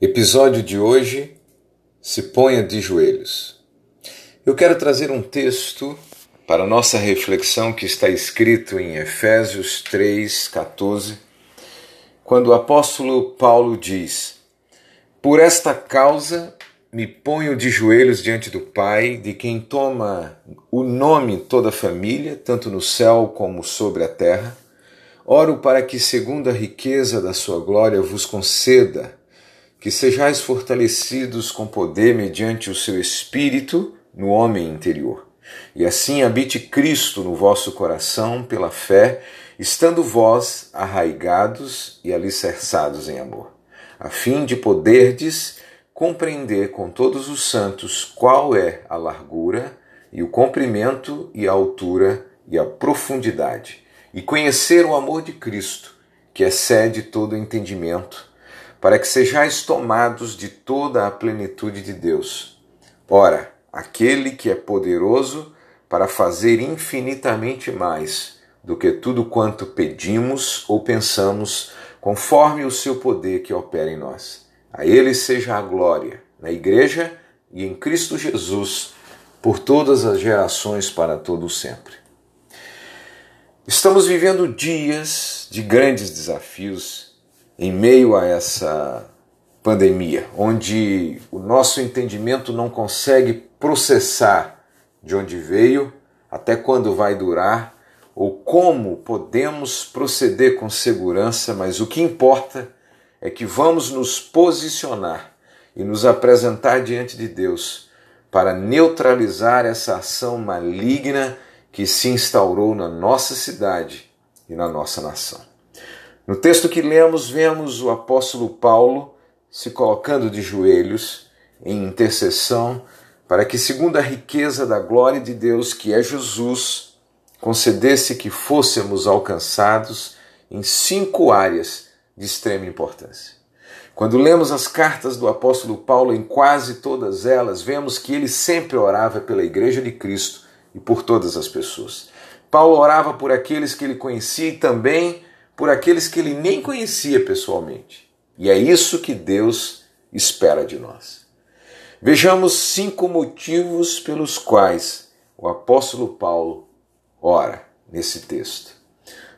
Episódio de hoje: Se ponha de joelhos. Eu quero trazer um texto para nossa reflexão que está escrito em Efésios 3:14, quando o apóstolo Paulo diz: Por esta causa me ponho de joelhos diante do Pai, de quem toma o nome toda a família, tanto no céu como sobre a terra. Oro para que, segundo a riqueza da sua glória, vos conceda que sejais fortalecidos com poder mediante o seu espírito no homem interior. E assim habite Cristo no vosso coração pela fé, estando vós arraigados e alicerçados em amor, a fim de poderdes compreender com todos os santos qual é a largura e o comprimento e a altura e a profundidade, e conhecer o amor de Cristo, que excede todo entendimento para que sejais tomados de toda a plenitude de Deus. Ora, aquele que é poderoso para fazer infinitamente mais do que tudo quanto pedimos ou pensamos, conforme o seu poder que opera em nós. A ele seja a glória na igreja e em Cristo Jesus por todas as gerações para todo sempre. Estamos vivendo dias de grandes desafios em meio a essa pandemia, onde o nosso entendimento não consegue processar de onde veio, até quando vai durar ou como podemos proceder com segurança, mas o que importa é que vamos nos posicionar e nos apresentar diante de Deus para neutralizar essa ação maligna que se instaurou na nossa cidade e na nossa nação. No texto que lemos, vemos o apóstolo Paulo se colocando de joelhos em intercessão para que, segundo a riqueza da glória de Deus, que é Jesus, concedesse que fôssemos alcançados em cinco áreas de extrema importância. Quando lemos as cartas do apóstolo Paulo, em quase todas elas, vemos que ele sempre orava pela igreja de Cristo e por todas as pessoas. Paulo orava por aqueles que ele conhecia e também por aqueles que ele nem conhecia pessoalmente. E é isso que Deus espera de nós. Vejamos cinco motivos pelos quais o apóstolo Paulo ora nesse texto.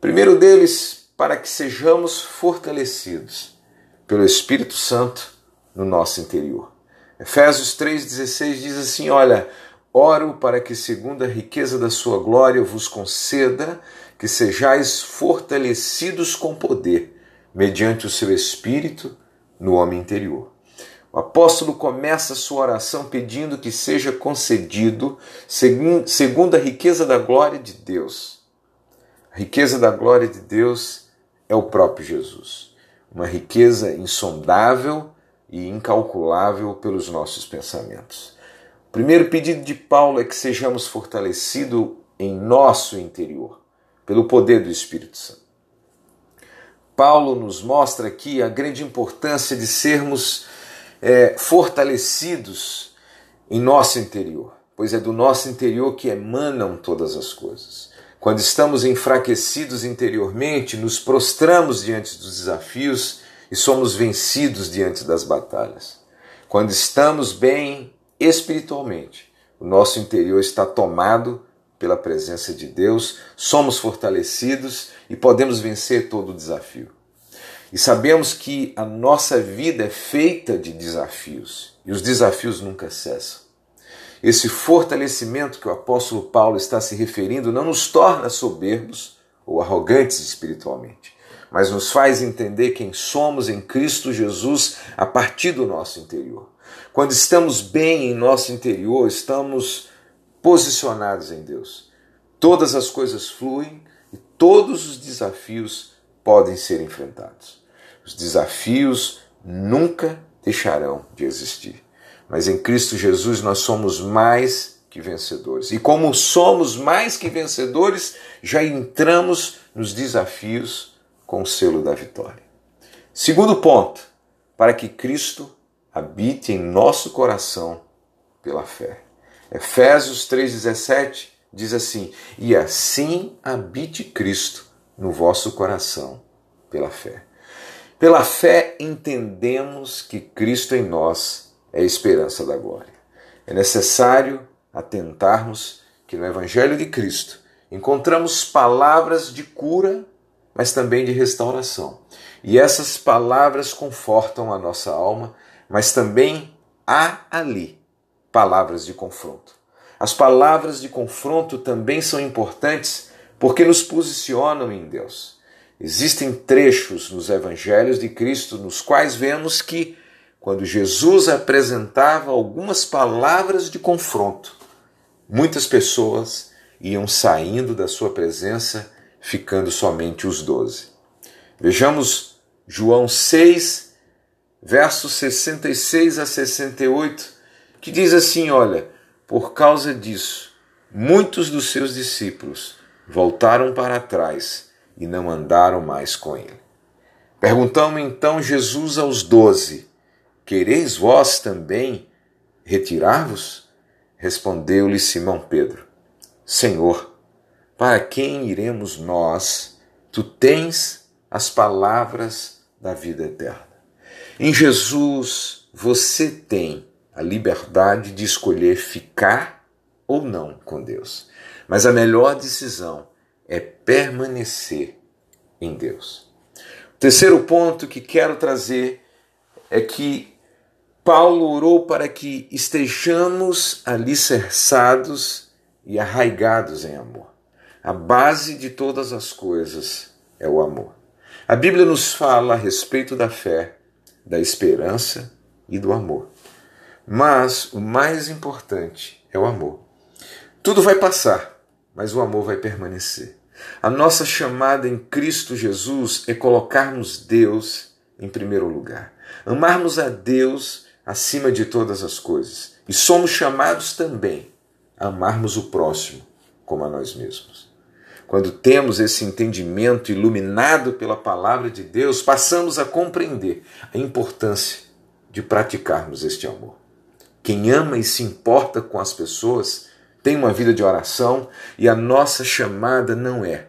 primeiro deles, para que sejamos fortalecidos pelo Espírito Santo no nosso interior. Efésios 3,16 diz assim: Olha, oro para que, segundo a riqueza da sua glória, vos conceda que sejais fortalecidos com poder, mediante o seu espírito no homem interior. O apóstolo começa sua oração pedindo que seja concedido segundo a riqueza da glória de Deus. A riqueza da glória de Deus é o próprio Jesus, uma riqueza insondável e incalculável pelos nossos pensamentos. O primeiro pedido de Paulo é que sejamos fortalecidos em nosso interior pelo poder do Espírito Santo. Paulo nos mostra aqui a grande importância de sermos é, fortalecidos em nosso interior, pois é do nosso interior que emanam todas as coisas. Quando estamos enfraquecidos interiormente, nos prostramos diante dos desafios e somos vencidos diante das batalhas. Quando estamos bem espiritualmente, o nosso interior está tomado pela presença de Deus, somos fortalecidos e podemos vencer todo o desafio. E sabemos que a nossa vida é feita de desafios e os desafios nunca cessam. Esse fortalecimento que o apóstolo Paulo está se referindo não nos torna soberbos ou arrogantes espiritualmente, mas nos faz entender quem somos em Cristo Jesus a partir do nosso interior. Quando estamos bem em nosso interior, estamos posicionados em Deus. Todas as coisas fluem e todos os desafios podem ser enfrentados. Os desafios nunca deixarão de existir. Mas em Cristo Jesus nós somos mais que vencedores. E como somos mais que vencedores, já entramos nos desafios com o selo da vitória. Segundo ponto, para que Cristo habite em nosso coração pela fé. Efésios 3,17 diz assim: E assim habite Cristo no vosso coração pela fé. Pela fé entendemos que Cristo em nós é a esperança da glória. É necessário atentarmos que no Evangelho de Cristo encontramos palavras de cura, mas também de restauração. E essas palavras confortam a nossa alma, mas também há ali palavras de confronto. As palavras de confronto também são importantes porque nos posicionam em Deus. Existem trechos nos evangelhos de Cristo nos quais vemos que, quando Jesus apresentava algumas palavras de confronto, muitas pessoas iam saindo da sua presença, ficando somente os doze. Vejamos João 6, versos 66 a 68, que diz assim: Olha, por causa disso, muitos dos seus discípulos voltaram para trás e não andaram mais com ele. Perguntou então Jesus aos doze: Quereis vós também retirar-vos? Respondeu-lhe Simão Pedro: Senhor, para quem iremos nós? Tu tens as palavras da vida eterna. Em Jesus você tem a liberdade de escolher ficar ou não com Deus. Mas a melhor decisão é permanecer em Deus. O terceiro ponto que quero trazer é que Paulo orou para que estejamos alicerçados e arraigados em amor. A base de todas as coisas é o amor. A Bíblia nos fala a respeito da fé, da esperança e do amor. Mas o mais importante é o amor. Tudo vai passar, mas o amor vai permanecer. A nossa chamada em Cristo Jesus é colocarmos Deus em primeiro lugar, amarmos a Deus acima de todas as coisas. E somos chamados também a amarmos o próximo como a nós mesmos. Quando temos esse entendimento iluminado pela palavra de Deus, passamos a compreender a importância de praticarmos este amor. Quem ama e se importa com as pessoas tem uma vida de oração e a nossa chamada não é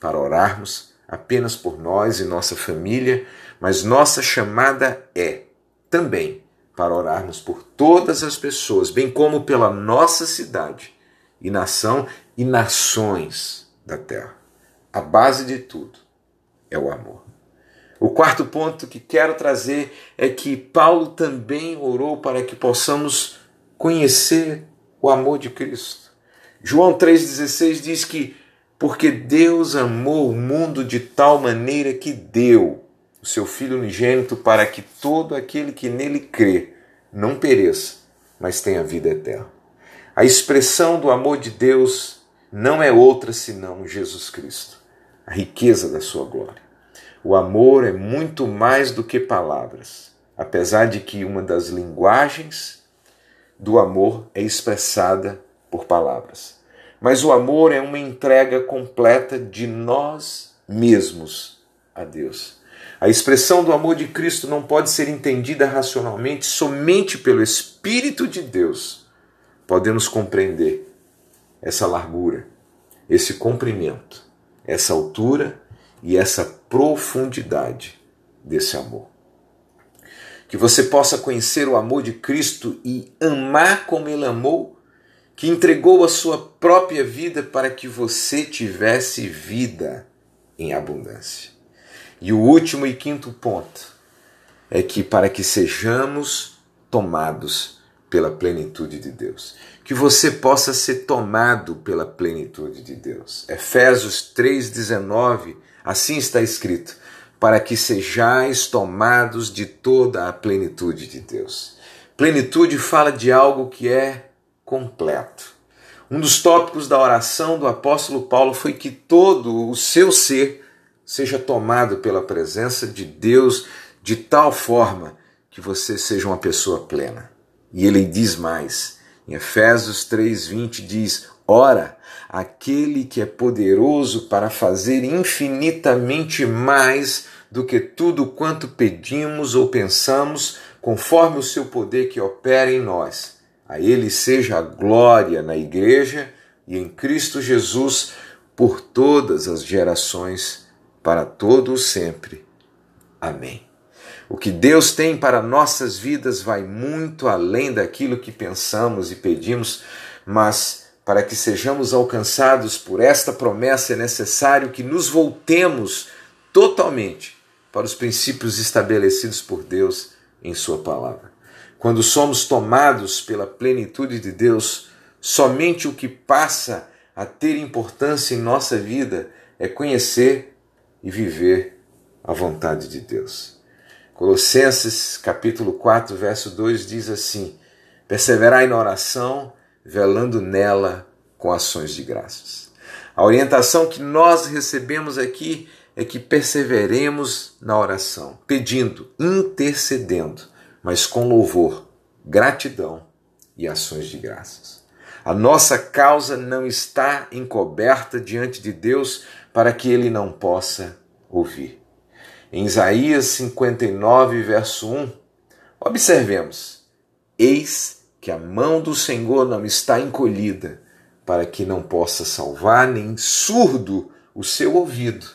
para orarmos apenas por nós e nossa família, mas nossa chamada é também para orarmos por todas as pessoas, bem como pela nossa cidade e nação e nações da terra. A base de tudo é o amor. O quarto ponto que quero trazer é que Paulo também orou para que possamos conhecer o amor de Cristo. João 3,16 diz que porque Deus amou o mundo de tal maneira que deu o seu Filho unigênito para que todo aquele que nele crê não pereça, mas tenha vida eterna. A expressão do amor de Deus não é outra senão Jesus Cristo, a riqueza da sua glória. O amor é muito mais do que palavras, apesar de que uma das linguagens do amor é expressada por palavras. Mas o amor é uma entrega completa de nós mesmos a Deus. A expressão do amor de Cristo não pode ser entendida racionalmente somente pelo Espírito de Deus. Podemos compreender essa largura, esse comprimento, essa altura e essa profundidade desse amor. Que você possa conhecer o amor de Cristo e amar como Ele amou, que entregou a sua própria vida para que você tivesse vida em abundância. E o último e quinto ponto é que para que sejamos tomados pela plenitude de Deus. Que você possa ser tomado pela plenitude de Deus. Efésios 3,19 Assim está escrito: para que sejais tomados de toda a plenitude de Deus. Plenitude fala de algo que é completo. Um dos tópicos da oração do apóstolo Paulo foi que todo o seu ser seja tomado pela presença de Deus de tal forma que você seja uma pessoa plena. E ele diz mais, em Efésios 3:20 diz: Ora, aquele que é poderoso para fazer infinitamente mais do que tudo quanto pedimos ou pensamos, conforme o seu poder que opera em nós. A ele seja a glória na igreja e em Cristo Jesus por todas as gerações, para todo o sempre. Amém. O que Deus tem para nossas vidas vai muito além daquilo que pensamos e pedimos, mas para que sejamos alcançados por esta promessa é necessário que nos voltemos totalmente para os princípios estabelecidos por Deus em Sua palavra. Quando somos tomados pela plenitude de Deus, somente o que passa a ter importância em nossa vida é conhecer e viver a vontade de Deus. Colossenses capítulo 4, verso 2 diz assim: Perseverai na oração, velando nela com ações de graças. A orientação que nós recebemos aqui é que perseveremos na oração, pedindo, intercedendo, mas com louvor, gratidão e ações de graças. A nossa causa não está encoberta diante de Deus para que ele não possa ouvir. Em Isaías 59, verso 1, observemos: Eis que a mão do Senhor não está encolhida para que não possa salvar, nem surdo o seu ouvido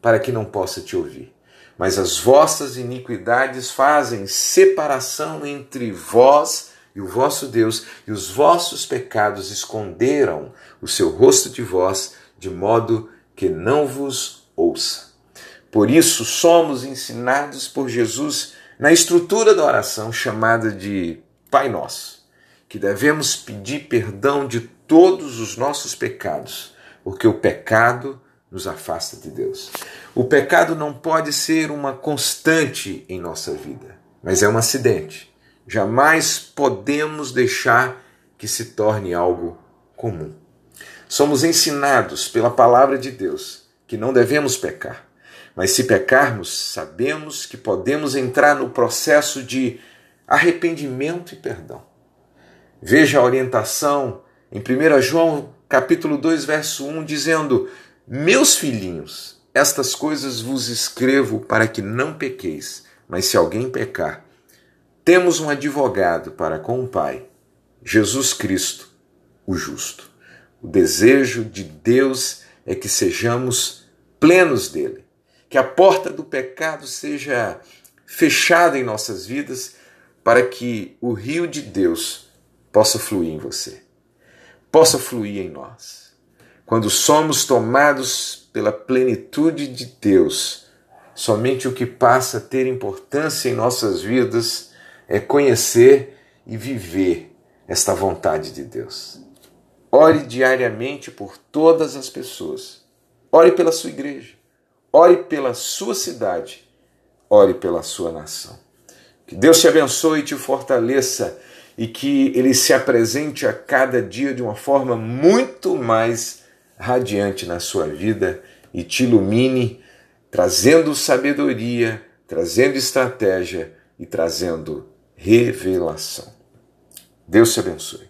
para que não possa te ouvir. Mas as vossas iniquidades fazem separação entre vós e o vosso Deus, e os vossos pecados esconderam o seu rosto de vós, de modo que não vos ouça. Por isso somos ensinados por Jesus na estrutura da oração chamada de Pai Nosso, que devemos pedir perdão de todos os nossos pecados, porque o pecado nos afasta de Deus. O pecado não pode ser uma constante em nossa vida, mas é um acidente. Jamais podemos deixar que se torne algo comum. Somos ensinados pela palavra de Deus que não devemos pecar, mas se pecarmos, sabemos que podemos entrar no processo de arrependimento e perdão. Veja a orientação em 1 João capítulo 2, verso 1, dizendo: meus filhinhos, estas coisas vos escrevo para que não pequeis, mas se alguém pecar, temos um advogado para com o Pai, Jesus Cristo, o justo. O desejo de Deus é que sejamos plenos dele, que a porta do pecado seja fechada em nossas vidas para que o rio de Deus possa fluir em você, possa fluir em nós. Quando somos tomados pela plenitude de Deus, somente o que passa a ter importância em nossas vidas é conhecer e viver esta vontade de Deus. Ore diariamente por todas as pessoas. Ore pela sua igreja. Ore pela sua cidade. Ore pela sua nação. Que Deus te abençoe e te fortaleça e que Ele se apresente a cada dia de uma forma muito mais radiante na sua vida e te ilumine, trazendo sabedoria, trazendo estratégia e trazendo revelação. Deus te abençoe.